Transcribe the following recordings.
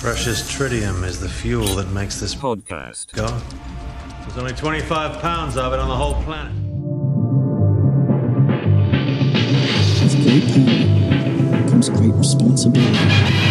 Precious tritium is the fuel that makes this podcast. go. There's only 25 pounds of it on the whole planet. With great power comes great responsibility.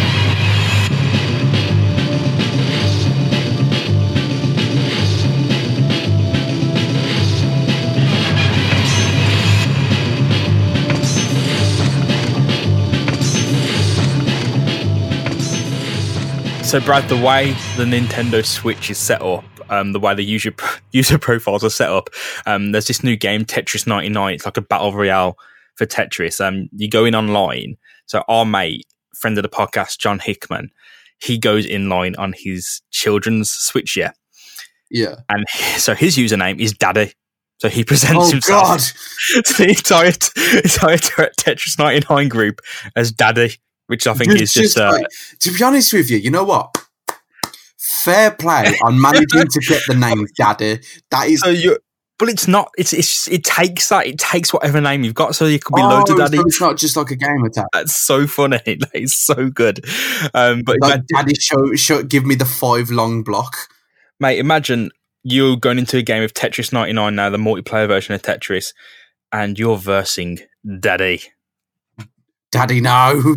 So, Brad, the way the Nintendo Switch is set up, um, the way the user user profiles are set up, um, there's this new game, Tetris 99. It's like a battle royale for Tetris. Um, you go in online. So, our mate, friend of the podcast, John Hickman, he goes in line on his children's Switch, yeah. Yeah. And so his username is Daddy. So he presents Oh himself God. to the entire, entire Tetris 99 group as Daddy, which I think is just. Uh, like- to be honest with you, you know what? Fair play on managing to get the name Daddy. That is So you, but it's not. It's it's it takes that. It takes whatever name you've got. So you could be Oh, daddy. so it's not just like a game attack. That's so funny. That is so good. Um, but Like ima- Daddy, show, show, give me the five long block. mate, imagine you're going into a game of Tetris 99 now, the multiplayer version of Tetris, and you're versing Daddy. Daddy, no.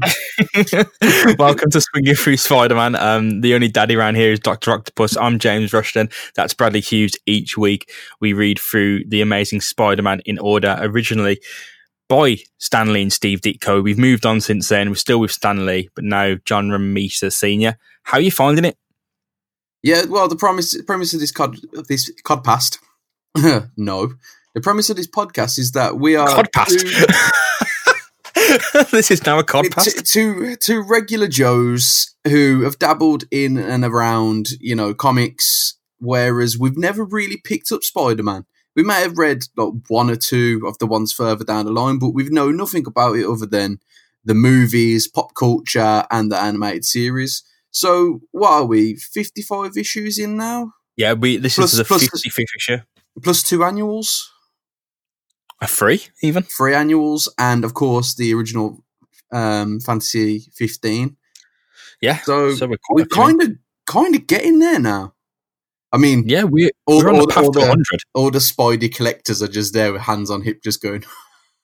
Welcome to Swinging Through Spider Man. Um, the only daddy around here is Dr. Octopus. I'm James Rushton. That's Bradley Hughes. Each week we read through The Amazing Spider Man in order, originally by Stan Lee and Steve Ditko. We've moved on since then. We're still with Stan Lee, but now John Romita Sr. How are you finding it? yeah, well, the premise premise of this cod of this codcast. no, the premise of this podcast is that we are Codpast. two- this is now a T- codpast. to, two regular Joes who have dabbled in and around, you know, comics, whereas we've never really picked up Spider Man. We may have read like one or two of the ones further down the line, but we've known nothing about it other than the movies, pop culture, and the animated series. So, what are we? Fifty-five issues in now, Yeah, we. This Plus- is the 55th issue. plus two annuals, A free, even. Free annuals, and of course the original um, Fantasy fifteen. Yeah. So, we're we're quite a few. kind of kind of getting there now. I mean, Yeah, we, all, all- the path all to the, 100. all the Spidey collectors are just there with hands on hip, just going,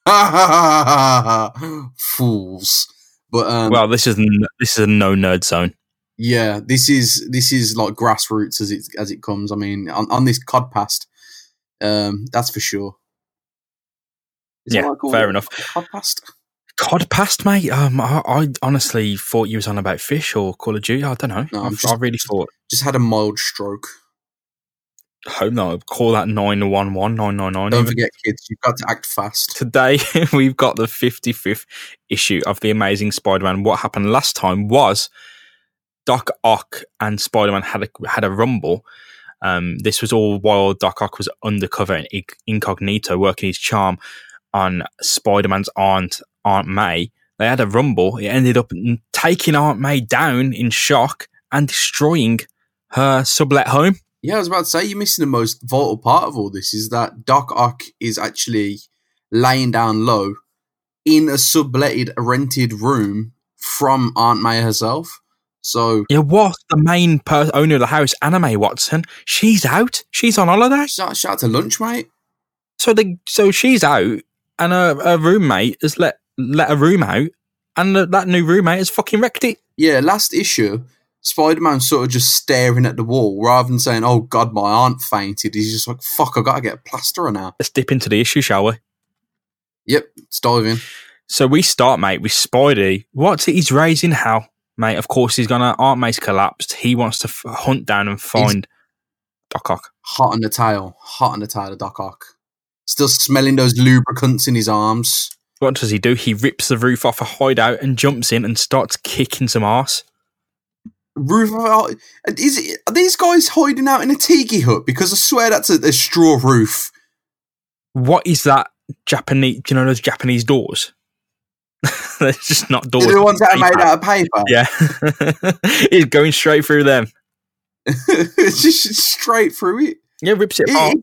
fools. But um, Well, this is this is a no nerd zone. yeah, this is this is like grassroots as it as it comes. I mean, on, on this codpast, um, that's for sure. Yeah, fair enough. Codpast. Cod past, mate. Um, I, I honestly thought you was on about fish or Call of Duty. I don't know. No, I, I'm I really thought. Just had a mild stroke. Hope not. Call that nine one one nine nine nine. Don't forget, kids, you've got to act fast. Today we've got the fifty fifth issue of the Amazing Spider-Man. What happened last time was Doc Ock and Spider-Man had a had a rumble. Um, this was all while Doc Ock was undercover and incognito, working his charm on Spider-Man's aunt, Aunt May. They had a rumble. It ended up taking Aunt May down in shock and destroying her sublet home. Yeah, I was about to say you're missing the most vital part of all this is that Doc Ock is actually laying down low in a subletted, rented room from Aunt May herself. So Yeah, what the main per- owner of the house, Anna May Watson? She's out. She's on holiday. shout out to lunch, mate. So the so she's out, and a, her roommate has let let a room out, and the, that new roommate has fucking wrecked it. Yeah, last issue, Spider Man sort of just staring at the wall rather than saying, "Oh God, my aunt fainted." He's just like, "Fuck, I gotta get a plasterer now." Let's dip into the issue, shall we? Yep, let's dive in. So we start, mate, with Spidey. What's it? He's raising hell, mate. Of course, he's gonna. Aunt May's collapsed. He wants to f- hunt down and find Doc Ock. Hot on the tail, hot on the tail of Doc Ock. Still smelling those lubricants in his arms. What does he do? He rips the roof off a hideout and jumps in and starts kicking some ass. roof of is it, are these guys hiding out in a tiki hut because I swear that's a, a straw roof. What is that Japanese? Do you know those Japanese doors? They're just not doors. They're the ones that are made out of paper. Yeah, he's going straight through them. it's just straight through it. Yeah, rips it It- apart.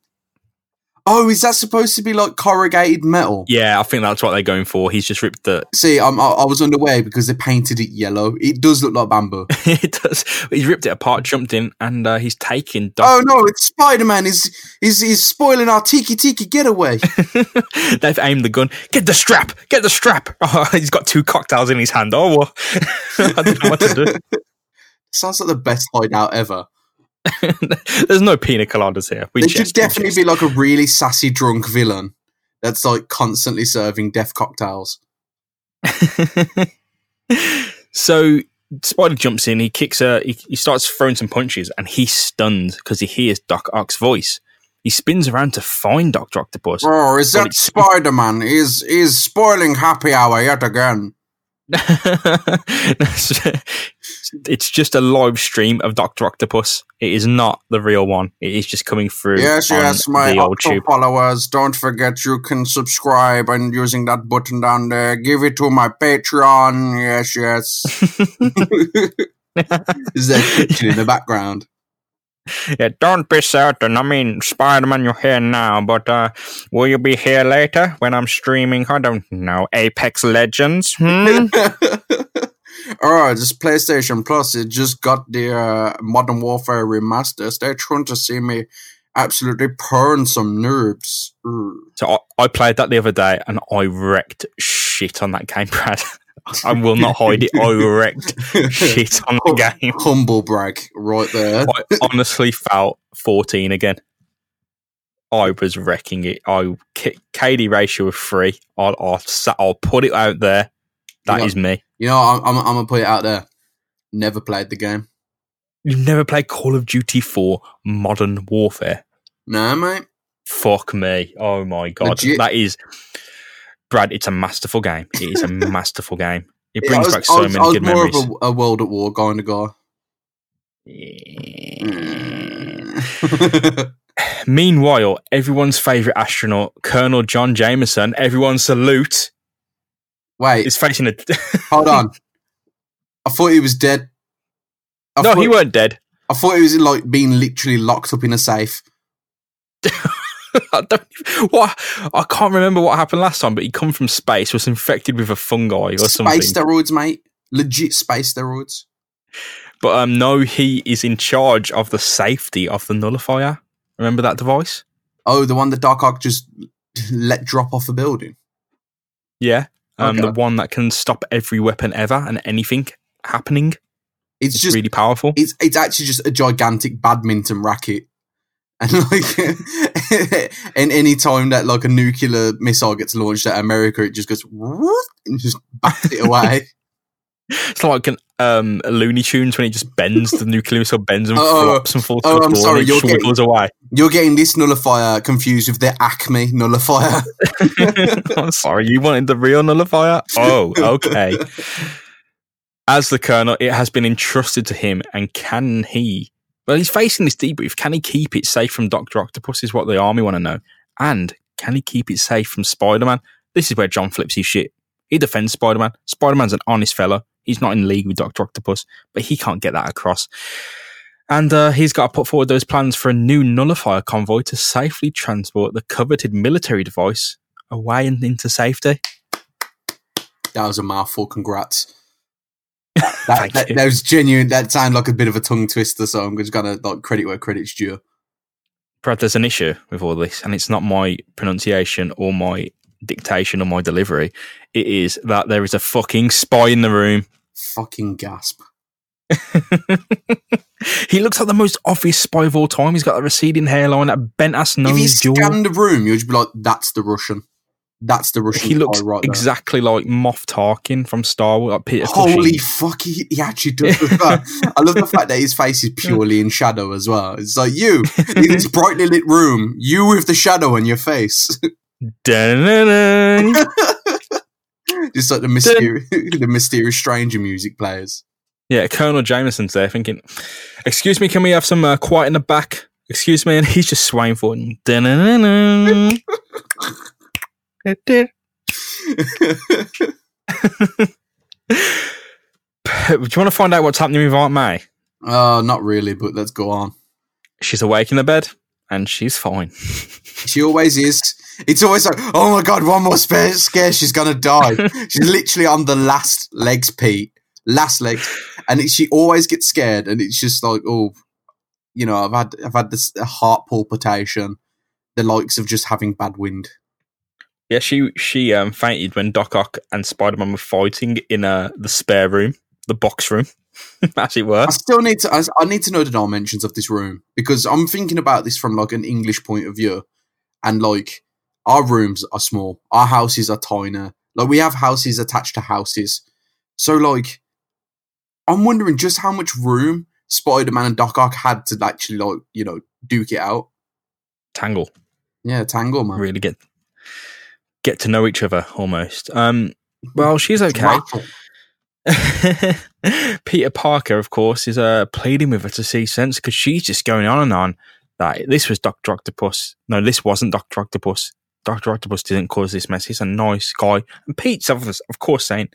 Oh, is that supposed to be like corrugated metal? Yeah, I think that's what they're going for. He's just ripped the. See, I'm, I, I was underway because they painted it yellow. It does look like bamboo. it does. He's ripped it apart, jumped in, and uh, he's taking. Oh no, it's Spider Man. He's, he's he's spoiling our tiki tiki getaway. They've aimed the gun. Get the strap. Get the strap. Oh, he's got two cocktails in his hand. Oh, well. I don't know what to do. Sounds like the best hideout ever. There's no pina coladas here. We jest, should definitely be like a really sassy drunk villain that's like constantly serving death cocktails. so Spider jumps in. He kicks her. He, he starts throwing some punches, and he's stunned because he hears Doc Ock's voice. He spins around to find Doctor Octopus. Oh, is that Spider Man? Is is spoiling happy hour yet again? it's just a live stream of Doctor Octopus. It is not the real one. It is just coming through. Yes, on yes, my the old Octo followers. Don't forget you can subscribe and using that button down there. Give it to my Patreon. Yes, yes. is there kitchen in the background? Yeah, don't be certain. I mean, Spider Man, you're here now, but uh, will you be here later when I'm streaming? I don't know. Apex Legends? Hmm? oh, this PlayStation Plus, it just got the uh, Modern Warfare remasters. They're trying to see me absolutely burn some noobs. Ugh. so I, I played that the other day and I wrecked shit on that game, Brad. I will not hide it. I wrecked shit on the game. Humble brag right there. I honestly felt 14 again. I was wrecking it. I K- KD ratio of three. I'll, I'll, I'll put it out there. That You is know- me. You know, I'm, I'm, I'm gonna put it out there. Never played the game. You've never played Call of Duty 4 Modern Warfare? Nah, mate. Fuck me. Oh my god. Legit. That is Brad, it's a masterful game. It is a masterful game. It Yeah, brings was, back so I was, I many was good more memories. of a, a World at War kind of guy. Meanwhile, everyone's favourite astronaut, Colonel John Jameson, everyone salute, Wait, is facing a. hold on. I thought he was dead. I no, thought, he weren't dead. I thought he was like being literally locked up in a safe. I don't, what I can't remember what happened last time, but he come from space, was infected with a fungi or something. Space steroids, mate. Legit space steroids. But um, no, he is in charge of the safety of the nullifier. Remember that device? Oh, the one that Doc Ock just let drop off a building. Yeah. Um, The one that can stop every weapon ever and anything happening. It's It's just really powerful. it's it's actually just a gigantic badminton racket. And like and any time that like a nuclear missile gets launched at America, it just goes whoop and just backs it away. It's like an, um, Looney Tunes when it just bends, the nuclear missile bends and Oh, flops and falls oh, to the I'm floor sorry, you're getting- away. You're getting this nullifier confused with the Acme nullifier. I'm sorry, you wanted the real nullifier? Oh, okay. As the colonel, it has been entrusted to him, and can he? Well, he's facing this debrief. Can he keep it safe from Doctor Octopus? Is what the army want to know. And can he keep it safe from Spider Man? This is where John flips his shit. He defends Spider Man. Spider Man's an honest fella. He's not in league with Doctor Octopus, but he can't get that across. And uh, he's got to put forward those plans for a new nullifier convoy to safely transport the coveted military device away and into safety. that was a mouthful. Congrats. That, that, that, that was genuine. That sounded like a bit of a tongue twister. So I'm just gonna like credit where credit's due. Brad, there's an issue with all this, and it's not my pronunciation or my dictation or my delivery. It is that there is a fucking spy in the room. Fucking gasp. he looks like the most obvious spy of all time. He's got a receding hairline, that bent ass nose. if you nose, jaw. scan the room, you'd be like, "That's the Russian. That's the Russian." He looks right there." exactly like Moff Tarkin from Star Wars, like Peter Holy Cushing. fuck, he, he actually does. I love the fact that his face is purely in shadow as well. It's like you in this brightly lit room, you with the shadow on your face. Just like the mysterious, the mysterious stranger music players. yeah, Colonel Jameson's there thinking, "Excuse me, can we have some uh, quiet in the back?" Excuse me, and he's just swaying for It. Do you want to find out what's happening with Aunt May? uh, not really, but let's go on. She's awake in the bed. and she's fine. She always is. It's always like, oh my god, one more spare scare, she's gonna die. she's literally on the last legs, Pete. Last legs, and it, she always gets scared, and it's just like, oh, you know, I've had I've had this heart palpitation, the likes of just having bad wind. Yeah, she she um, fainted when Doc Ock and Spider Man were fighting in uh, the spare room, the box room, as it were. I still need to. I, I need to know the dimensions of this room because I'm thinking about this from like an English point of view, and like our rooms are small, our houses are tiny. Like we have houses attached to houses, so like I'm wondering just how much room Spider Man and Doc Ock had to actually like you know duke it out. Tangle. Yeah, tangle man. Really get get to know each other almost. Um, well, she's okay. Peter Parker, of course, is uh, pleading with her to see sense because she's just going on and on that this was Doctor Octopus. No, this wasn't Doctor Octopus. Doctor Octopus didn't cause this mess. He's a nice guy. And Pete's, of of course, saying,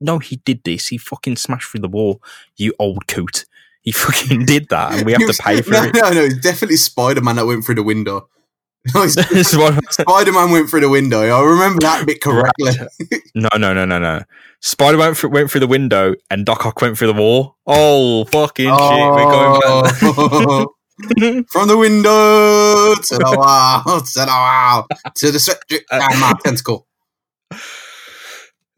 "No, he did this. He fucking smashed through the wall. You old coot. He fucking did that, and we have to pay for no, it." No, no, it's definitely Spider Man that went through the window. This is what- Spider Man went through the window. I remember that bit correctly. no, no, no, no, no. Spider went through, went through the window, and Doc Ock went through the wall. Oh, fucking shit! We're going back. Oh. From the window to the wall, to the wall, to the sweat drip down my tentacle.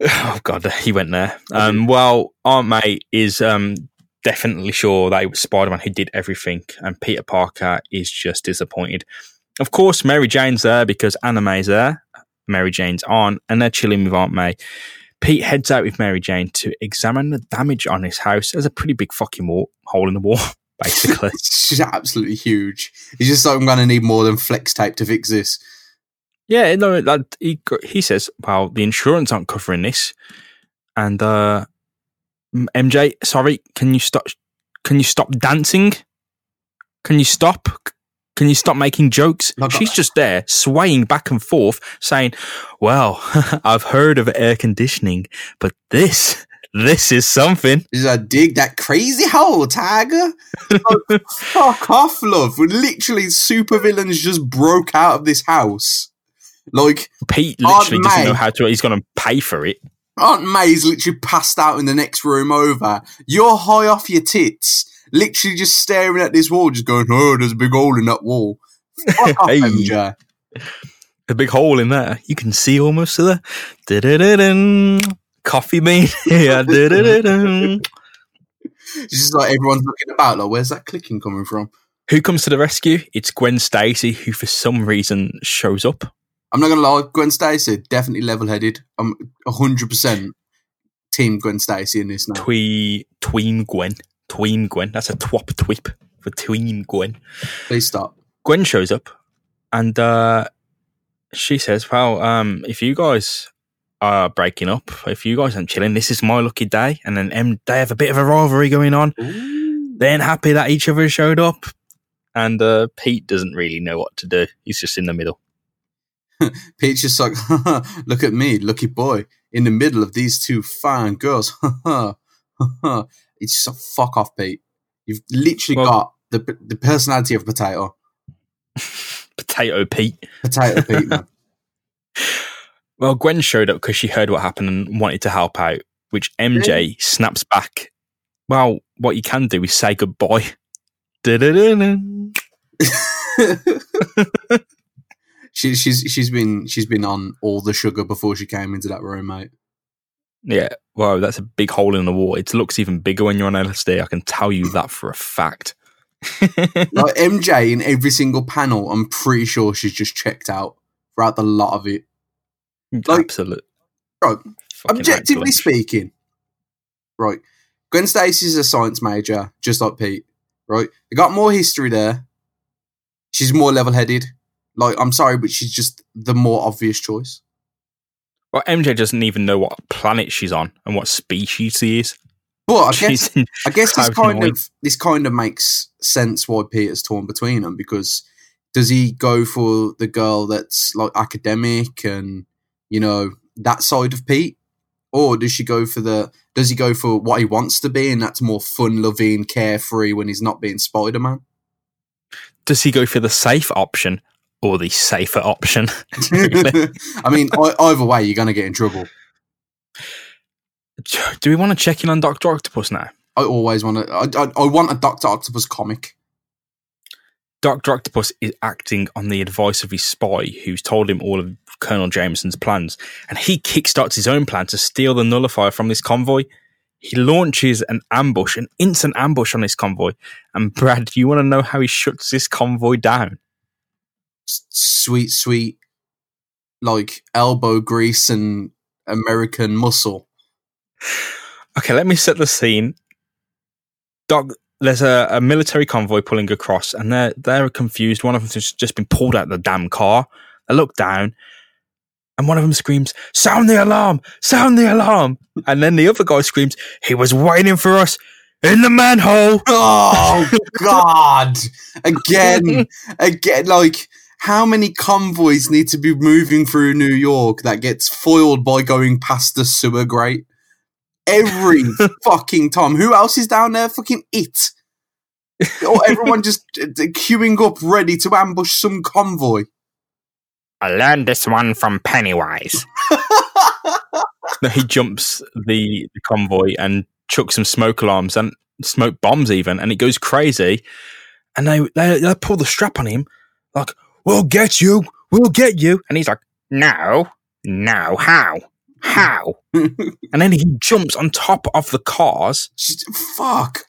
Oh god, he went there. Um, well, Aunt May is um, definitely sure that it was Spider Man who did everything, and Peter Parker is just disappointed. Of course, Mary Jane's there because Anna May's there. Mary Jane's aunt, and they're chilling with Aunt May. Pete heads out with Mary Jane to examine the damage on his house. There's a pretty big fucking wall, hole in the wall, basically. It's just absolutely huge. He's just like, I'm going to need more than flex tape to fix this. Yeah, no, that, he he says, "Well, the insurance aren't covering this," and uh, MJ, sorry, can you stop? Can you stop dancing? Can you stop? Can you stop making jokes? She's just there swaying back and forth, saying, "Well, I've heard of air conditioning, but this, this is something." He's uh, like, dig that crazy hole, Tiger. Oh, like, fuck off, love. Literally, supervillains just broke out of this house. Like, Pete Aunt literally doesn't know how to. He's going to pay for it. Aunt May's literally passed out in the next room over. You're high off your tits, literally just staring at this wall, just going, "Oh, there's a big hole in that wall." Fuck off, Hey. MJ. a big hole in there. You can see almost to the da-da-da-dun. coffee bean. yeah, da-da-da-dun. It's just like everyone's looking about, like, where's that clicking coming from? Who comes to the rescue? It's Gwen Stacy, who for some reason shows up. I'm not gonna lie, Gwen Stacy definitely level-headed. I'm 100 percent team Gwen Stacy in this now. Twee Tween Gwen. Tween Gwen. That's a twop twip for Tween Gwen. Please stop. Gwen shows up and uh, she says, Well, um, if you guys are breaking up, if you guys aren't chilling, this is my lucky day. And then M- they have a bit of a rivalry going on. They ain't happy that each other showed up. And uh, Pete doesn't really know what to do. He's just in the middle. Pete's just like, look at me, lucky boy, in the middle of these two fine girls. it's just a fuck off, Pete. You've literally Well- got the the personality of potato. Potato Pete. Potato Pete, man. Well, Gwen showed up because she heard what happened and wanted to help out, which MJ snaps back. Well, what you can do is say goodbye. She, she's she's been she's been on all the sugar before she came into that room, mate. Yeah, well, that's a big hole in the wall. It looks even bigger when you're on LSD. I can tell you that for a fact. Like MJ in every single panel, I'm pretty sure she's just checked out throughout the lot of it. Like- Absolute. Right, fucking objectively speaking, right, Gwen Stacy's a science major, just like Pete. Right, they got more history there. She's more level-headed. Like, I'm sorry, but she's just the more obvious choice. Well, MJ doesn't even know what planet she's on and what species she is. But I guess I guess this kind of this kind of makes sense why Peter's torn between them because does he go for the girl that's like academic and you know that side of Pete, or does she go for the does he go for what he wants to be and that's more fun loving, carefree when he's not being Spider Man? does he go for the safe option or the safer option? I mean, either way, you're going to get in trouble. Do we want to check in on Doctor Octopus now? I always want to. I, I, I want a Doctor Octopus comic. Doctor Octopus is acting on the advice of his spy, who's told him all of Colonel Jameson's plans, and he kickstarts his own plan to steal the nullifier from this convoy. He launches an ambush, an instant ambush on this convoy. And Brad, do you want to know how he shuts this convoy down? Sweet, sweet, like elbow grease and American muscle. Okay, let me set the scene. Doc, there's a, a military convoy pulling across, and they're they're confused. One of them's just, just been pulled out of the damn car. I look down, and one of them screams, "Sound the alarm! Sound the alarm!" And then the other guy screams, "He was waiting for us in the manhole." Oh God! Again, again. Like, how many convoys need to be moving through New York that gets foiled by going past the sewer grate? Every fucking time. Who else is down there? Fucking it. Or everyone just uh, queuing up, ready to ambush some convoy. I learned this one from Pennywise. no, he jumps the, the convoy and chucks some smoke alarms and smoke bombs even, and it goes crazy. And they, they they pull the strap on him, like, "We'll get you, we'll get you," and he's like, "No, no, how, how?" and then he jumps on top of the cars. Fuck.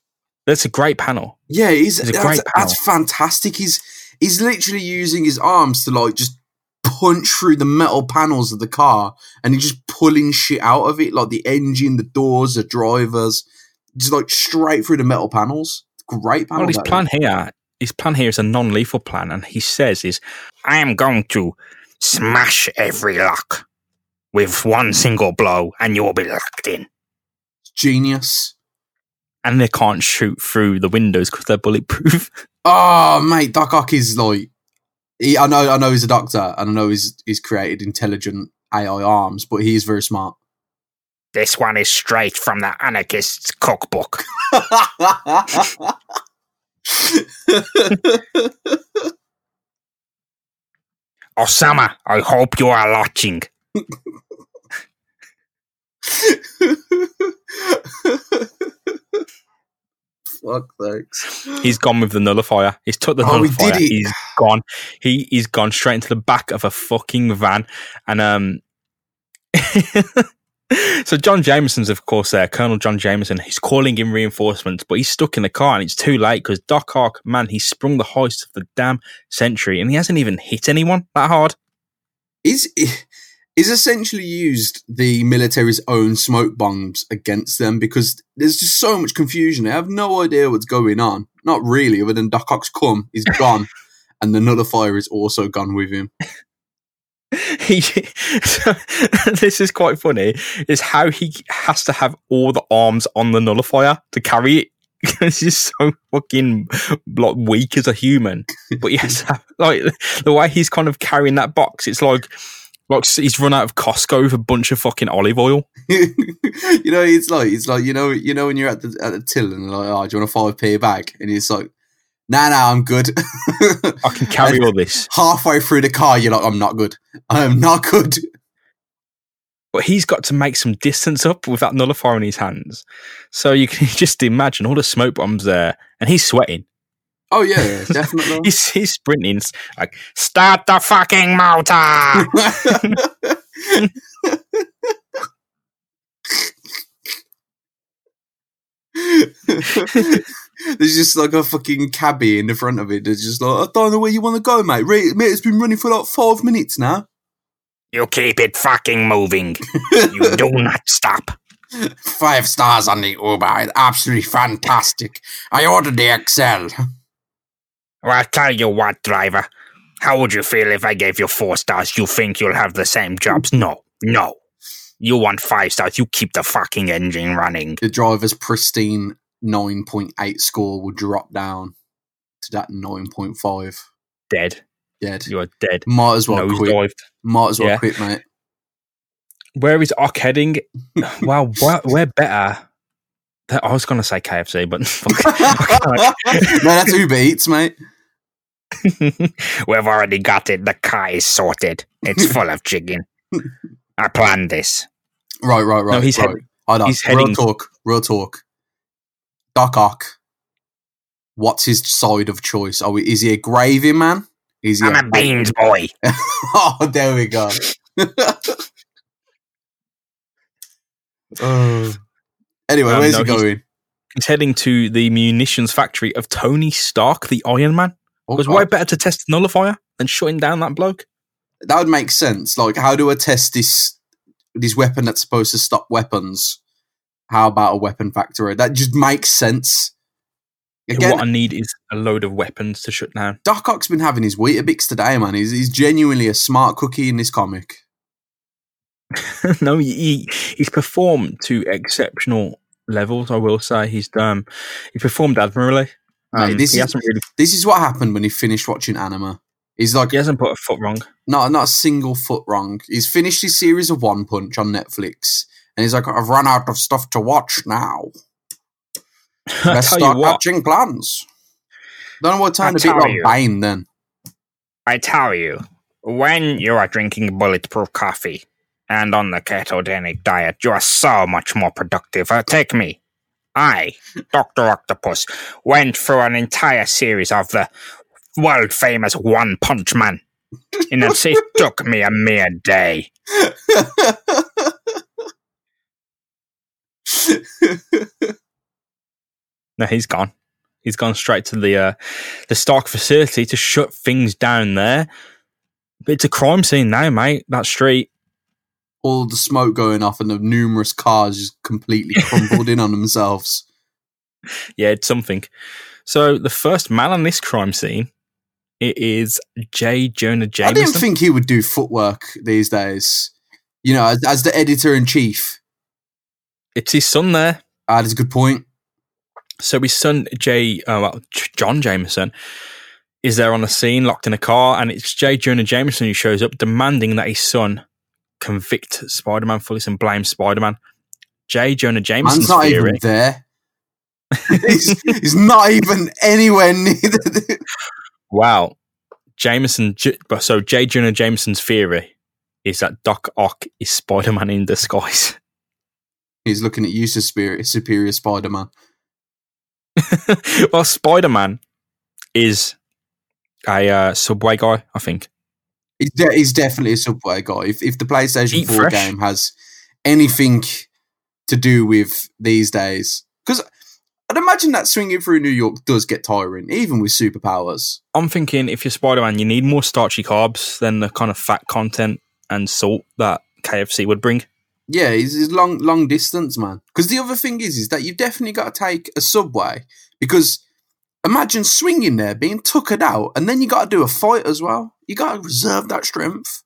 That's a great panel. Yeah, he's that's, great that's fantastic. He's he's literally using his arms to like just punch through the metal panels of the car, and he's just pulling shit out of it, like the engine, the doors, the drivers, just like straight through the metal panels. Great panel. Well, his plan here, his plan here is a non-lethal plan, and he says is, "I am going to smash every lock with one single blow, and you will be locked in." Genius. And they can't shoot through the windows because they're bulletproof. Oh, mate, Doc Ock is like. He, I know, I know, he's a doctor, and I know he's he's created intelligent AI arms, but he is very smart. this one is straight from the anarchist's cookbook. Osama, I hope you are watching. Fuck, thanks. He's gone with the nullifier. He's took the Oh, he nullifier. it. He's gone. He he's gone straight into the back of a fucking van, and um. so John Jameson's of course there, Colonel John Jameson. He's calling in reinforcements, but he's stuck in the car, and it's too late because Doc Ock, man, he sprung the heist of the damn century, and he hasn't even hit anyone that hard. is is essentially used the military's own smoke bombs against them because there's just so much confusion. They have no idea what's going on. Not really, other than Doc Ock's come, he's gone, and the nullifier is also gone with him. He so, this is quite funny is how he has to have all the arms on the nullifier to carry it. Because he's so fucking like weak as a human. But yes like the way he's kind of carrying that box it's like like he's run out of Costco with a bunch of fucking olive oil. You know, it's like it's like you know, you know when you're at the at the till and like, oh, do you want a five p bag? And it's like, nah, nah, I'm good. I can carry all this Halfway through the car, you're like, I'm not good. I'm not good. but he's got to make some distance up with that nullifier in his hands so you can just imagine all the smoke bombs there and he's sweating Oh yeah, yeah, definitely. he's, he's sprinting like start the fucking motor There's just like a fucking cabbie in the front of it. There's just like, I don't know where you want to go, mate. Mate, it's been running for like five minutes now. You keep it fucking moving. You do not stop. Five stars on the Uber. It's absolutely fantastic. I ordered the XL. Well, I'll tell you what, driver. How would you feel if I gave you four stars? You think you'll have the same jobs? No, no. You want five stars? You keep the fucking engine running. The driver's pristine 9.8 score will drop down to that 9.5. Dead. Dead. You are dead. Might as well Nose quit. dived. Might as well Yeah. quit, mate. Where is Ock heading? well, we're, better. I was going to say KFC, but fuck. no, that's Uber Eats, mate. We've already got it. The car is sorted. It's full of chicken. I planned this. Right, right, right. No, he's right. head- Hold on. he's real heading- talk. Real talk. Doc Ock. What's his side of choice? Are we, is he a gravy man? Is he I'm a beans boy. oh, there we go. Oh. Anyway, Um, where's no, he going? He's heading to the munitions factory of Tony Stark, the Iron Man. Oh, Because God. why better to test nullifier than shutting down that bloke? that would make sense. Like, how do I test this this weapon that's supposed to stop weapons? How about a weapon factory? That just makes sense. Again, what I need is a load of weapons to shut down. Doc Ock's been having his Weetabix today, man. He's, he's genuinely a smart cookie in this comic. no, he he's performed to exceptional levels. I will say he's um he performed admirably. Mate, Um, this he is- really This is what happened when he finished watching anime. He's like, he hasn't put a foot wrong. not not a single foot wrong. He's finished his series of One Punch on Netflix, and he's like, I've run out of stuff to watch now. Let's start what, hatching plans. Don't know what I to be like. Bane then. I tell you, when you are drinking bulletproof coffee and on the ketogenic diet, you are so much more productive. Uh, take me. I, Dr. Octopus, went through an entire series of the world famous One Punch Man. And it took me a mere day. no, he's gone. He's gone straight to the uh, the Stark facility to shut things down there. But it's a crime scene now, mate. That street. All the smoke going off and the numerous cars just completely crumbled in on themselves. Yeah, it's something. So the first man on this crime scene, it is J. Jonah Jameson. I didn't think he would do footwork these days. You know, as, as the editor in chief. It's his son there. Ah, that's a good point. So his son, Jay, Uh, well, John Jameson, is there on the scene, locked in a car, and it's Jay Jonah Jameson who shows up, demanding that his son convict Spider-Man fully and blame Spider-Man. J. Jonah Jameson's Man's not theory. even there. he's, he's not even anywhere near the. Wow. Jameson, so Jay Jonah Jameson's theory is that Doc Ock is Spider-Man in disguise. He's looking at you, superior, superior Spider Man. well, Spider-Man is a uh, subway guy, I think. He's, de- he's definitely a Subway guy. If, if the PlayStation Eat 4 fresh. game has anything to do with these days, because I'd imagine that swinging through New York does get tiring, even with superpowers. I'm thinking if you're Spider-Man, you need more starchy carbs than the kind of fat content and salt that KFC would bring. Yeah, he's, he's long long distance, man. Because the other thing is, is that you've definitely got to take a subway. Because imagine swinging there, being tuckered out, and then you got to do a fight as well. You got to reserve that strength.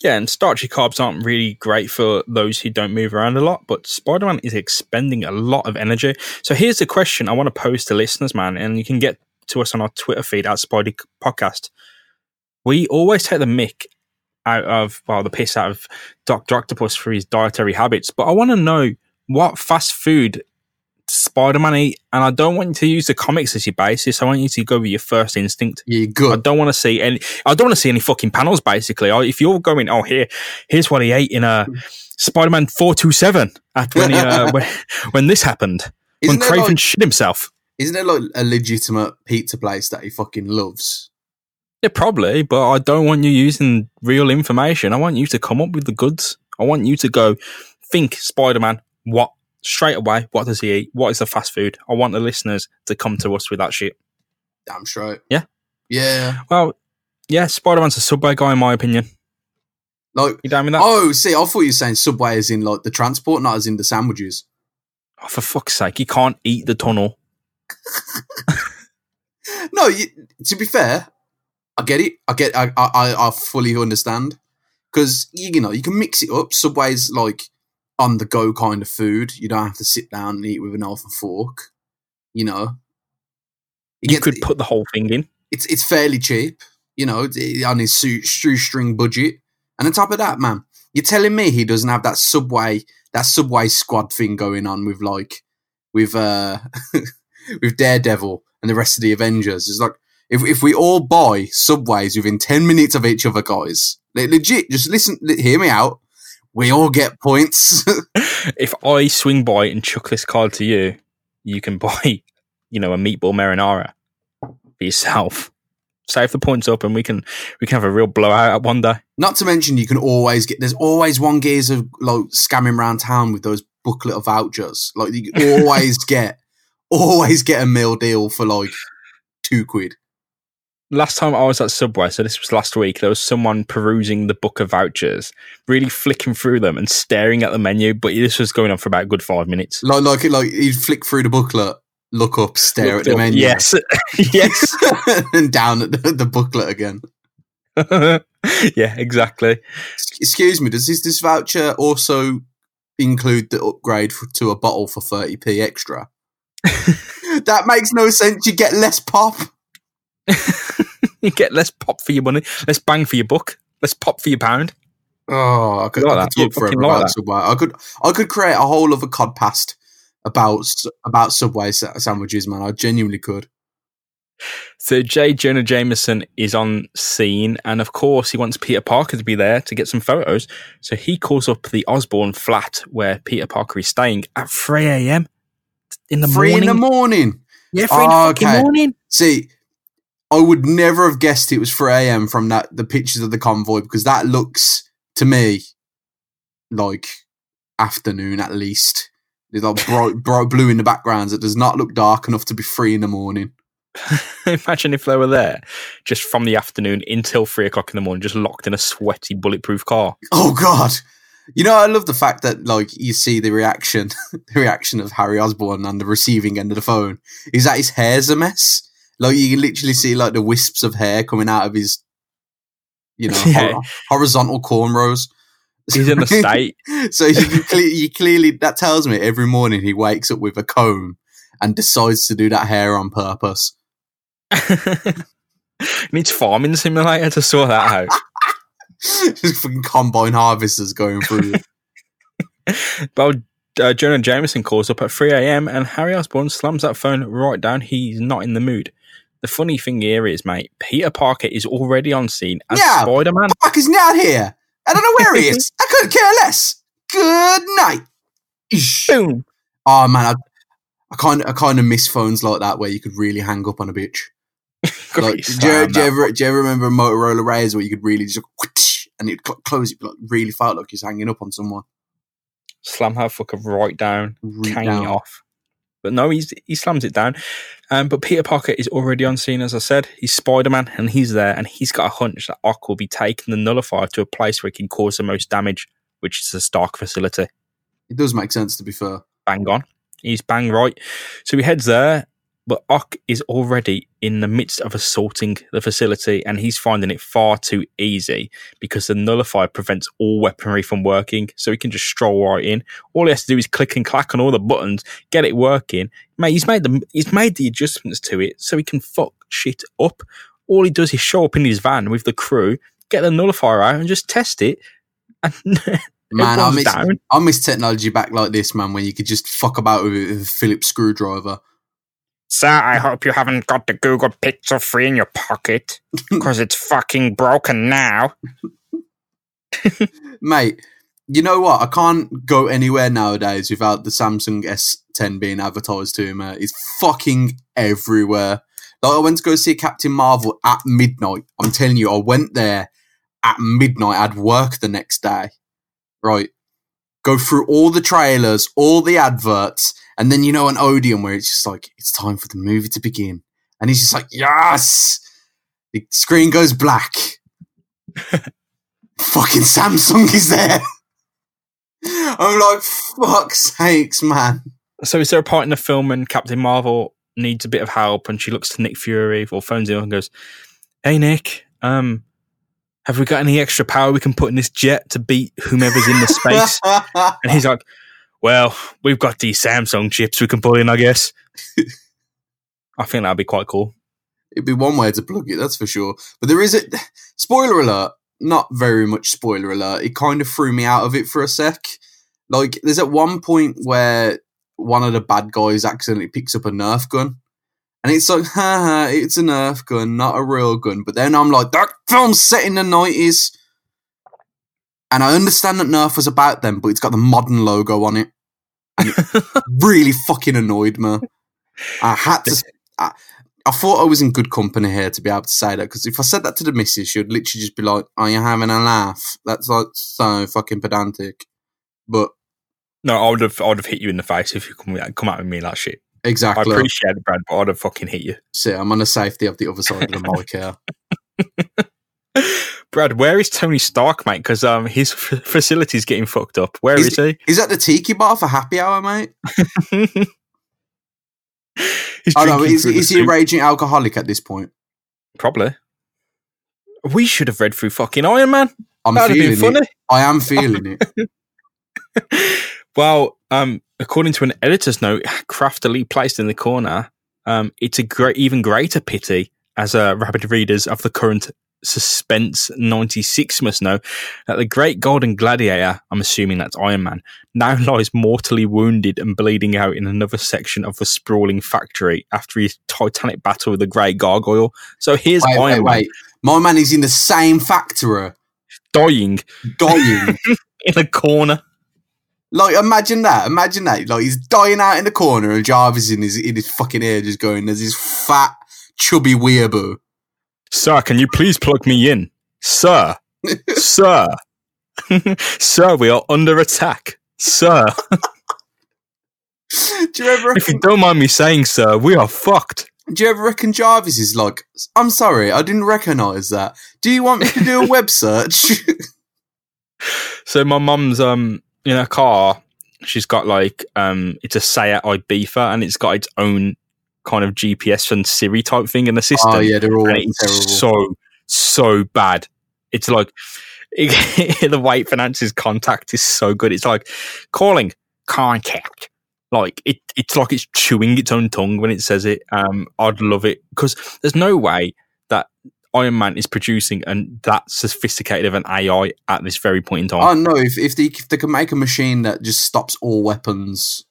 Yeah, and starchy carbs aren't really great for those who don't move around a lot, but Spider Man is expending a lot of energy. So here's the question I want to pose to listeners, man, and you can get to us on our Twitter feed at Spidey Podcast. We always take the mick out of, well, the piss out of Dr. Octopus for his dietary habits, but I want to know what fast food Spider Man eat, and I don't want you to use the comics as your basis. I want you to go with your first instinct. Yeah, you're I don't want to see any. I don't want to see any fucking panels. Basically, I- if you're going, oh here, here's what he ate in a Spider-Man four two seven at when, he, uh, when when this happened when Isn't there, Kraven like, shit himself. isn't there like a legitimate pizza place that he fucking loves? Yeah, probably, but I don't want you using real information. I want you to come up with the goods. I want you to go think Spider-Man. What straight away? What does he eat? What is the fast food? I want the listeners to come to us with that shit. Damn straight. Yeah. Yeah. Well, yeah, Spider-Man's a subway guy in my opinion. Like, You down with that? oh, see, I thought you were saying Subway as in like the transport, not as in the sandwiches. Oh, for fuck's sake, you can't eat the tunnel. No, you, to be fair, I get it. I get. I. I. I fully understand because you, you know you can mix it up. Subway's like on the go kind of food. You don't have to sit down and eat with a knife and fork. You know, You get- could put the whole thing in. it's it's fairly cheap. You know, on his shoestring budget. And on top of that, man, you're telling me he doesn't have that subway that subway squad thing going on with like with uh with Daredevil and the rest of the Avengers. It's like If if we all buy subways within ten minutes of each other, guys, le- legit, just listen, hear me out. We all get points. if I swing by and chuck this card to you, you can buy, you know, a meatball marinara for yourself. Save the points up, and we can we can have a real blowout at one day. Not to mention, you can always get. There's always one geezer like scamming around town with those booklet of vouchers. Like you always get, always get a meal deal for like two quid. Last time I was at Subway, so this was last week, there was someone perusing the book of vouchers, really flicking through them and staring at the menu. But this was going on for about a good five minutes. Like like like he'd flick through the booklet, look up, stare Looked at the up, menu, Yes, yes, and down at the, the booklet again. yeah, exactly. Excuse me, does this, this voucher also include the upgrade for, to a bottle for 30p extra? that makes no sense. You get less pop. You get less pop for your money, less bang for your buck, less pop for your pound. Oh, I could, Like I could talk forever like about that. Subway. I could, I could create a whole other codcast about about Subway sandwiches, man. I genuinely could. So J. Jonah Jameson is on scene, and of course he wants Peter Parker to be there to get some photos. So he calls up the Osborn flat where Peter Parker is staying at 3 a.m. in the Three morning. in the morning. yeah, three in the Oh, okay. morning. See, I would never have guessed it was 3 a.m. from that the pictures of the convoy because that looks to me like afternoon at least. There's like bright, bright blue in the backgrounds. It does not look dark enough to be three in the morning. Imagine if they were there just from the afternoon until three o'clock in the morning, just locked in a sweaty, bulletproof car. Oh God! You know, I love the fact that like you see the reaction, the reaction of Harry Osborn on the receiving end of the phone is that his hair's a mess. Like you can literally see like the wisps of hair coming out of his, you know, Yeah. hor- horizontal cornrows. He's in the state. so you, cle- you clearly that tells me every morning he wakes up with a comb and decides to do that hair on purpose. Needs farming simulator to sort that out. Just fucking combine harvesters going through. Well, uh, Jonah Jameson calls up at 3 a.m. and Harry Osborn slams that phone right down. He's not in the mood. The funny thing here is, mate, Peter Parker is already on scene as Yeah. Spider Man. Parker's not here. I don't know where he is. I couldn't care less. Good night. Boom. Oh man, I, I kind of I kind of miss phones like that where you could really hang up on a bitch. Like, do, you, do, you ever, do you ever remember a Motorola Razr where you could really just whoosh, and it close it, like really felt like you're hanging up on someone. Slam her fucker right down, Right down. off. But no, he's he slams it down. Um, but Peter Parker is already on scene, as I said. He's Spider Man, and he's there, and he's got a hunch that Ock will be taking the nullifier to a place where he can cause the most damage, which is the Stark facility. It does make sense to be fair. bang on. He's bang right. So he heads there, but Ock is already in the midst of assaulting the facility and he's finding it far too easy because the nullifier prevents all weaponry from working. So he can just stroll right in. All he has to do is click and clack on all the buttons, get it working. Mate, he's made the he's made the adjustments to it so he can fuck shit up. All he does is show up in his van with the crew, get the nullifier out and just test it. And Man, I miss, down. I miss technology back like this, man, when you could just fuck about with with a Phillips screwdriver. Sir, I hope you haven't got the Google Pixel 3 in your pocket. Because it's fucking broken now. Mate, you know what? I can't go anywhere nowadays without the Samsung S10 being advertised to me. Uh, it's fucking everywhere. Like I went to go see Captain Marvel at midnight. I'm telling you, I went there at midnight. I'd work the next day. Right. Go through all the trailers, all the adverts, and then you know an Odeon where it's just like, it's time for the movie to begin. And he's just like, yes! The screen goes black. Fucking Samsung is there. I'm like, fuck's sakes, man. So is there a part in the film when Captain Marvel needs a bit of help and she looks to Nick Fury or phones him and goes, Hey Nick, um, have we got any extra power we can put in this jet to beat whomever's in the space? and he's like, Well, we've got these Samsung chips we can put in, I guess. I think that'd be quite cool. It'd be one way to plug it, that's for sure. But there is a spoiler alert. Not very much spoiler alert. It kind of threw me out of it for a sec. Like, there's at one point where one of the bad guys accidentally picks up a Nerf gun, And it's like, haha, it's a Nerf gun, not a real gun. But then I'm like, that film's set in the 90s. And I understand that Nerf was about them, but it's got the modern logo on it. And it really fucking annoyed me. I had to. I, I thought I was in good company here to be able to say that because if I said that to the missus, she'd literally just be like, "Are you having a laugh?" That's like so fucking pedantic. But No, I would have, I would have hit you in the face if you come, come out with me like shit. I exactly, appreciate it, Brad, but I'd have fucking hit you. see, I'm on the safety of the other side of the mic here. Brad, where is Tony Stark, mate? Because um, his f- facility's getting fucked up. Where is, Is- he? Is that the tiki bar for happy hour, mate? He's Oh no, is, is he a raging alcoholic at this point? Probably. We should have read through fucking Iron Man. I'm That'd have been feeling funny. it. I am feeling it. Well, um, according to an editor's note, craftily placed in the corner, um, it's a great, even greater pity, as uh, rabid readers of the current suspense 96 must know, that the great golden gladiator, I'm assuming that's Iron Man, now lies mortally wounded and bleeding out in another section of the sprawling factory after his titanic battle with the great gargoyle. So here's Wait, Iron wait, Man wait. My man is in the same factory, dying dying. in a corner. Like, imagine that. Imagine that. Like, he's dying out in the corner, and Jarvis in his in his fucking ear just going, "There's this fat, chubby weeaboo." Sir, can you please plug me in? Sir. Sir. Sir, we are under attack. Sir. do you ever? If you don't mind me saying, sir, we are fucked. do you ever reckon Jarvis is like? I'm sorry, I didn't recognise that. Do you want me to do a web search? So my mum's um in her car, she's got like um it's a Seat Ibiza and it's got its own kind of GPS and Siri type thing in the system. oh yeah, they're all so so bad. It's like the way Finances contact is so good. It's like calling contact. Like it, it's like it's chewing its own tongue when it says it. Um, I'd love it because there's no way Iron Man is producing and that sophisticated of an AI at this very point in time. Oh no! If if they if they can make a machine that just stops all weapons,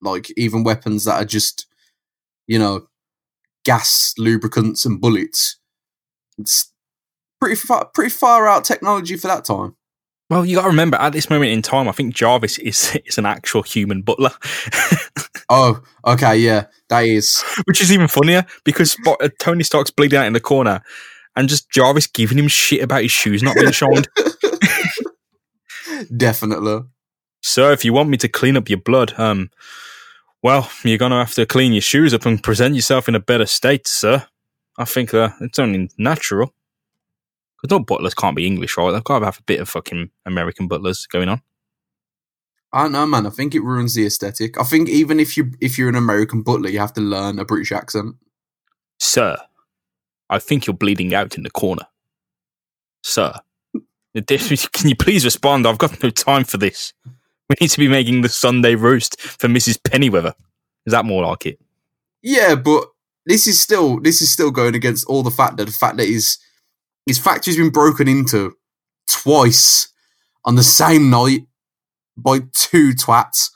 like even weapons that are just, you know, gas, lubricants, and bullets, it's pretty far pretty far out technology for that time. Well, you got to remember at this moment in time, I think Jarvis is is an actual human butler. Oh, okay, yeah, that is. which is even funnier because uh, Tony Stark's bleeding out in the corner, and just Jarvis giving him shit about his shoes not being shined. Definitely. Sir, if you want me to clean up your blood, um, well, you're gonna have to clean your shoes up and present yourself in a better state, sir. I think uh, it's only natural. Because no butlers can't be English, right? They've got to have a bit of fucking American butlers going on. I don't know, man. I think it ruins the aesthetic. I think even if you if you're an American butler, you have to learn a British accent. Sir, I think you're bleeding out in the corner. Sir, can you please respond? I've got no time for this. We need to be making the Sunday roast for Mrs. Pennyweather. Is that more like it? Yeah, but this is still this is still going against all the fact that the fact that his his factory's been broken into twice on the same night by two twats.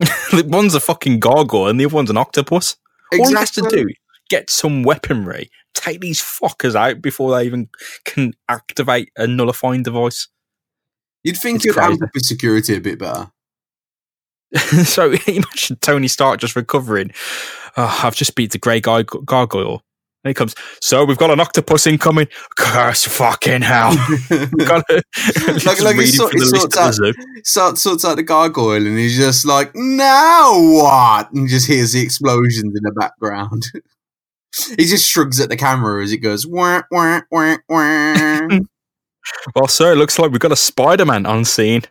one's a fucking gargoyle and the other one's an octopus. All he has to do get some weaponry, take these fuckers out before they even can activate a nullifying device. You'd think It's you'd amp security a bit better. so imagine Tony Stark just recovering. Oh, I've just beat the grey gar- gargoyle. And he comes, so we've got an octopus incoming. Curse fucking hell. Got to, Like- like he sort- he sorts out- Sorts sorts out the gargoyle and he's just like, now what? And just hears the explosions in the background. he just shrugs at the camera as it goes wah wah wah wah. Well, oh, sir, it looks like we've got a Spider-Man on scene.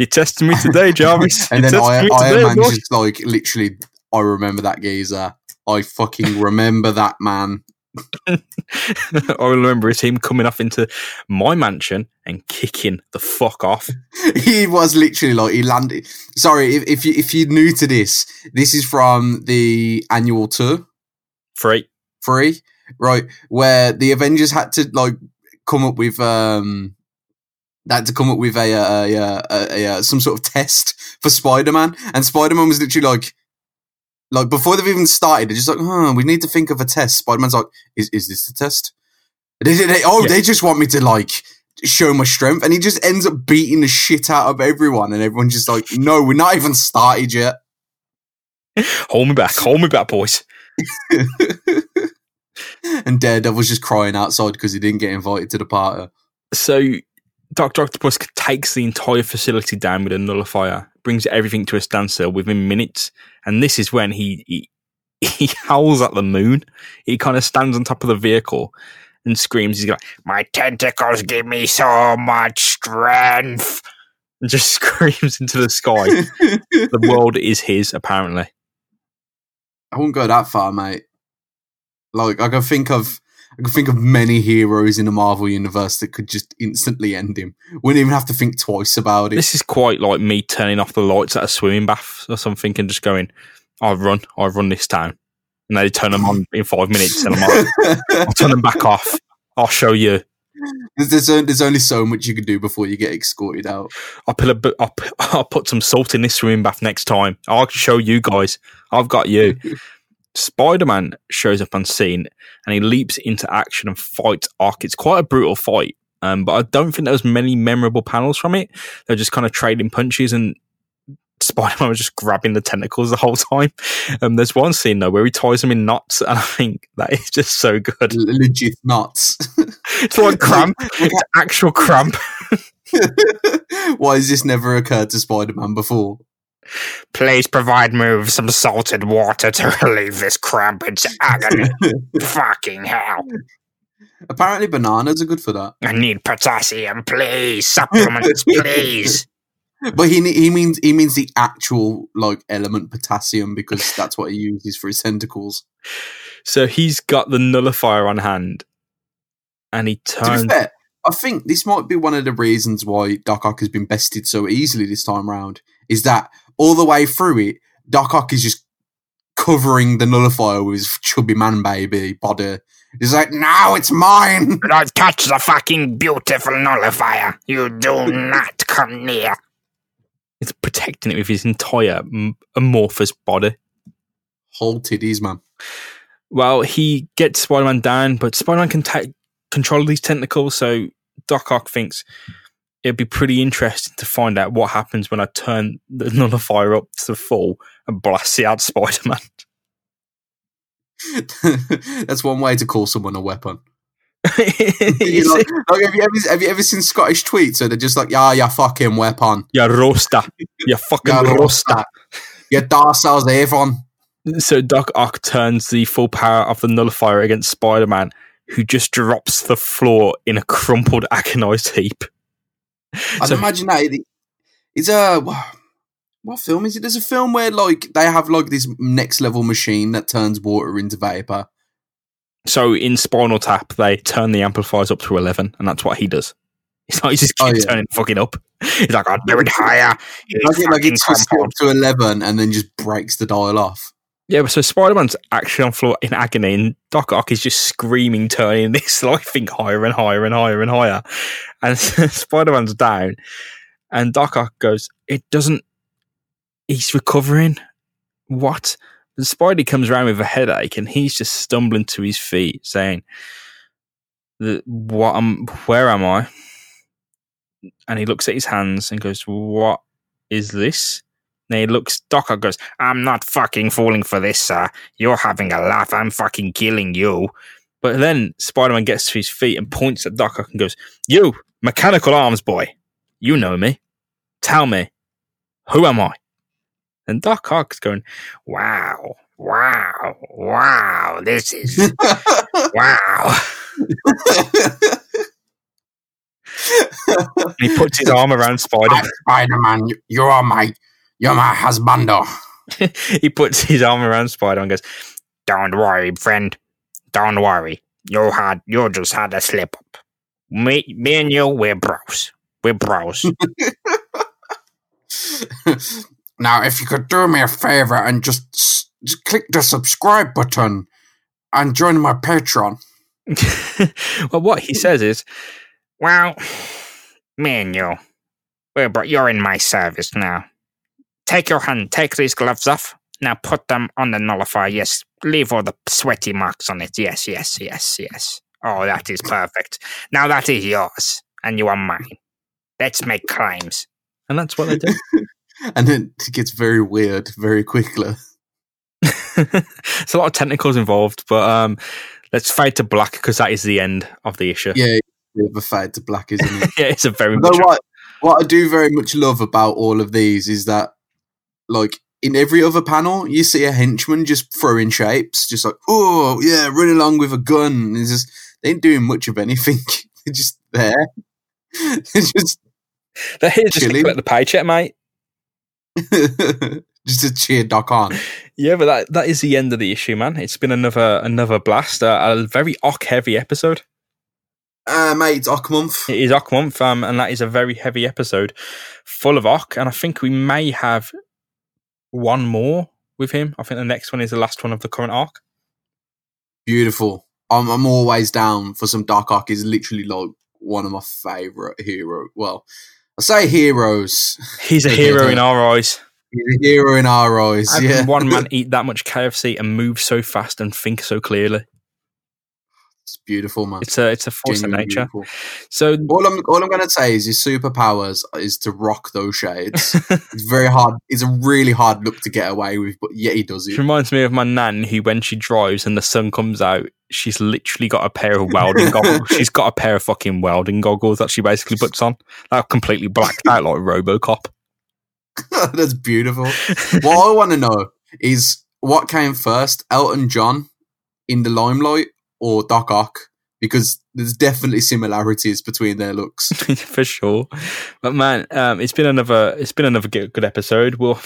you tested me today, Jarvis. and you then tested I, me Iron today, Man just like literally I remember that geezer. I fucking remember that man. I remember is him coming off into my mansion and kicking the fuck off. he was literally like he landed. Sorry, if, if you if you're new to this, this is from the annual tour Free. three, right? Where the Avengers had to like come up with um. They had to come up with a, a, a, a some sort of test for Spider Man, and Spider Man was literally like, Like before they've even started, they're just like, "Hmm, we need to think of a test." Spider Man's like, "Is is this the test?" They, they, they- oh, Yeah. they just want me to like show my strength, and he just ends up beating the shit out of everyone, and everyone's just like, "No, we're not even started yet." Hold me back, hold me back, boys. and Daredevil's just crying outside because he didn't get invited to the party. So Doctor Octopus takes the entire facility down with a nullifier, brings everything to a standstill within minutes, and this is when he he, he howls at the moon. He kind of stands on top of the vehicle and screams. He's like, "My tentacles give me so much strength!" And just screams into the sky. the world is his, apparently. I wouldn't go that far, mate. Like I can think of I can think of many heroes in the Marvel universe that could just instantly end him. Wouldn't even have to think twice about it. This is quite like me turning off the lights at a swimming bath or something and just going, "I'll run, I'll run this town," and they turn them on in five minutes, and I'm like, I'll turn them back off. I'll show you. there's, there's, only so much you can do before you get escorted out. I'll put a. I'll, I'll put some salt in this swimming bath next time. I'll show you guys. I've got you. Spider Man shows up on scene and he leaps into action and fights Ock. It's quite a brutal fight, um, but I don't think there was many memorable panels from it. They're just kind of trading punches and Spider Man was just grabbing the tentacles the whole time. Um, there's one scene though where he ties them in knots, and I think that is just so good. Legit nuts. It's like cramp. It's actual cramp. Why has this never occurred to Spider-Man before? Please provide me with some salted water to relieve this cramp. It's agony. Fucking hell. Apparently, bananas are good for that. I need potassium, please. Supplements, please. But he he means he means the actual like element potassium because that's what he uses for his tentacles. So he's got the nullifier on hand, and he To be turns. fair, I think this might be one of the reasons why Doc Ock has been bested so easily this time round. Is that all the way through it, Doc Ock is just covering the nullifier with his chubby man baby body. He's like, now it's mine. Don't touch the fucking beautiful nullifier. You do not come near. He's protecting it with his entire amorphous body. Whole titties, man. Well, he gets Spider Man down, but Spider Man can take control of these tentacles. So Doc Ock thinks it'd be pretty interesting to find out what happens when I turn the nullifier up to the full and blast out Spider Man. That's one way to call someone a weapon. You know, like, have, you ever, have you ever seen Scottish tweets where they're just like, yeah, you fucking weapon. you roaster. You fucking You roaster. roaster. Darcel's Avon. So Doc Ock turns the full power of the nullifier against Spider Man, who just drops the floor in a crumpled, agonized heap. I'd So- imagine that it- it's a what film is it? There's a film where like they have like this next level machine that turns water into vapor. So in Spinal Tap, they turn the amplifiers up to 11, and that's what he does. He's not, he just Oh, keeps yeah. turning fucking up. He's like, I'll Do it higher. You Like it, like it twists it up to eleven and then just breaks the dial off. Yeah, so Spider Man's actually on floor in agony, and Doc Ock is just screaming, turning this life thing higher and higher and higher and higher. And Spider Man's down, and Doc Ock goes, It doesn't. He's recovering. What? The Spidey comes around with a headache, and he's just stumbling to his feet, saying, "The- "What? am? Where am I?" And he looks at his hands and goes, "What is this?" And he looks. Doc Ock goes, I'm not fucking falling for this, sir. You're having a laugh. I'm fucking killing you. But then Spider Man gets to his feet and points at Doc Ock and goes, You, mechanical arms boy, you know me. Tell me, who am I? And Doc Ock's going, Wow. Wow. Wow. This is. wow. and he puts his arm around Spider Man. Spider Man, you are my you're my husbando. He puts his arm around Spider and goes, Don't worry, friend. Don't worry. You had. You just had a slip up. Me, me and you, we're bros. We're bros. now, if you could do me a favor and just, s- just click the subscribe button and join my Patreon. Well, what he says is, well, me and you, we're bro- you're in my service now. Take your hand. Take these gloves off. Now put them on the nullifier. Yes, leave all the sweaty marks on it. Yes, yes, yes, yes. Oh, that is perfect. Now that is yours, and you are mine. Let's make crimes. And that's what they do. And then it gets very weird very quickly. It's a lot of technicals involved, but um, let's fade to black because that is the end of the issue. Yeah, bit of a fade to black, isn't it? Yeah, it's a very much. what what I do very much love about all of these is that, like in every other panel, you see a henchman just throwing shapes, just like oh yeah, running along with a gun. It's just they ain't doing much of anything. They're just there. They're just They're here just to chilling. collect the paycheck, mate. just to cheer Doc on. Yeah, but that, that is the end of the issue, man. It's been another another blast. Uh, a very Ock heavy episode. Uh, mate, it's Ock month. It is Ock month, um, and that is a very heavy episode, full of Ock. And I think we may have one more with him. I think the next one is the last one of the current arc. Beautiful. I'm I'm always down for some Doc Ock. Is literally like one of my favorite hero. Well, I say heroes. He's a hero in our eyes. He's a hero in our eyes. How yeah, can one man eat that much KFC and move so fast and think so clearly? It's beautiful, man. It's a it's a force of nature. beautiful. So All I'm all I'm gonna say is his superpowers is to rock those shades. it's very hard. It's a really hard look to get away with, but yet he does It it. reminds me of my nan who, when she drives and the sun comes out, she's literally got a pair of welding goggles. She's got a pair of fucking welding goggles that she basically puts on. They're completely blacked out like Robocop. That's beautiful. what I want to know is what came first, Elton John in the limelight or Doc Ock? Because there's definitely similarities between their looks. for sure. But man, um, it's been another it's been another good, episode. We'll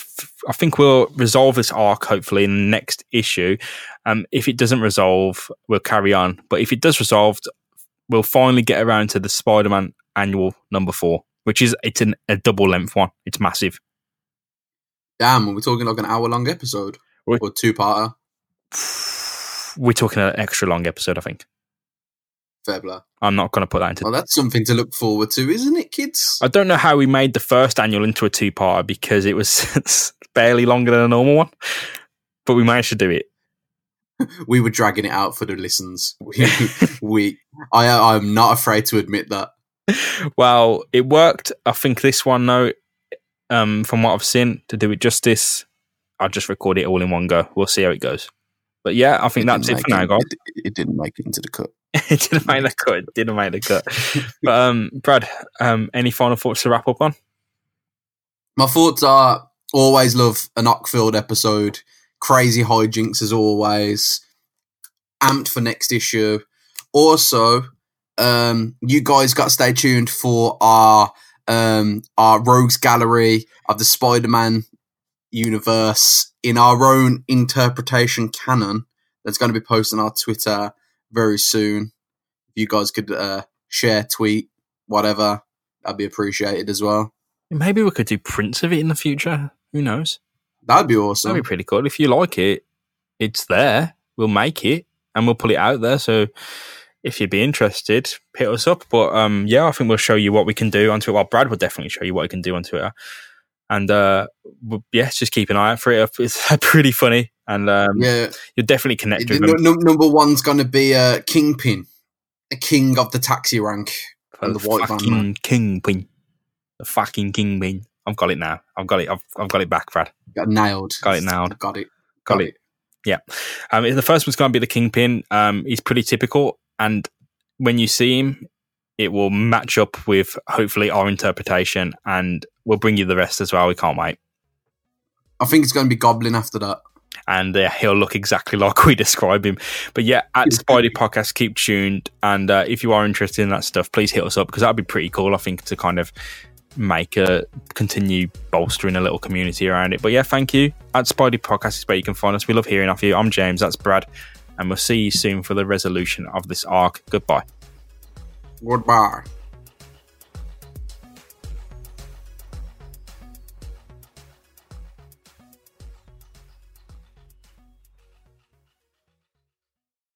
I think we'll resolve this arc hopefully in the next issue. Um, if it doesn't resolve, we'll carry on. But if it does resolve, we'll finally get around to the Spider-Man annual number four, which is it's an, a double length one. It's massive. Damn, we're talking like an hour long episode We- or two parter. We're talking an extra long episode, I think. Fair play. I'm not going to put that into. Well, that's something to look forward to, isn't it, kids? I don't know how we made the first annual into a two-parter because it was barely longer than a normal one, but we managed to do it. we were dragging it out for the listens. We, we I, I'm not afraid to admit that. well, it worked. I think this one, though, um, from what I've seen, to do it justice, I'll just record it all in one go. We'll see how it goes. But yeah, I think that's it for now, guys. It, it didn't make it into the cut. it didn't make the cut. It Didn't make the cut. But um, Brad, um, any final thoughts to wrap up on? My thoughts are always love an Ockfield episode. Crazy hijinks as always. Amped for next issue. Also, um, you guys got to stay tuned for our um, our rogues gallery of the Spider-Man universe in our own interpretation canon. That's going to be posted on our Twitter very soon. If you guys could uh, share, tweet, whatever, that'd be appreciated as well. Maybe we could do prints of it in the future. Who knows? That'd be awesome. That'd be pretty cool. If you like it, it's there. We'll make it and we'll put it out there. So if you'd be interested, hit us up. But um, yeah, I think we'll show you what we can do on Twitter. Well, Brad will definitely show you what he can do on Twitter. And uh, yeah, just keep an eye out for it. It's pretty funny, and um, yeah, you'll definitely connect The with him. number one's going to be uh, Kingpin, a king of the taxi rank. and the white van fucking man. kingpin, the fucking kingpin. I've got it now. I've got it. I've, I've got it back, Brad. Got nailed. Got it nailed. Got it. Got it. Yeah. Um, the first one's going to be the Kingpin. Um, he's pretty typical, and when you see him, it will match up with hopefully our interpretation, and we'll bring you the rest as well. We can't wait, I think it's going to be Goblin after that. and uh, he'll look exactly like we describe him. But yeah, at Spidey Podcast, keep tuned, and uh, if you are interested in that stuff, please hit us up because that'd be pretty cool. I think to kind of make a continue bolstering a little community around it. But yeah, thank you. At Spidey Podcast is where you can find us. We love hearing off you. I'm James. That's Brad. And we'll see you soon for the resolution of this arc. Goodbye. Goodbye.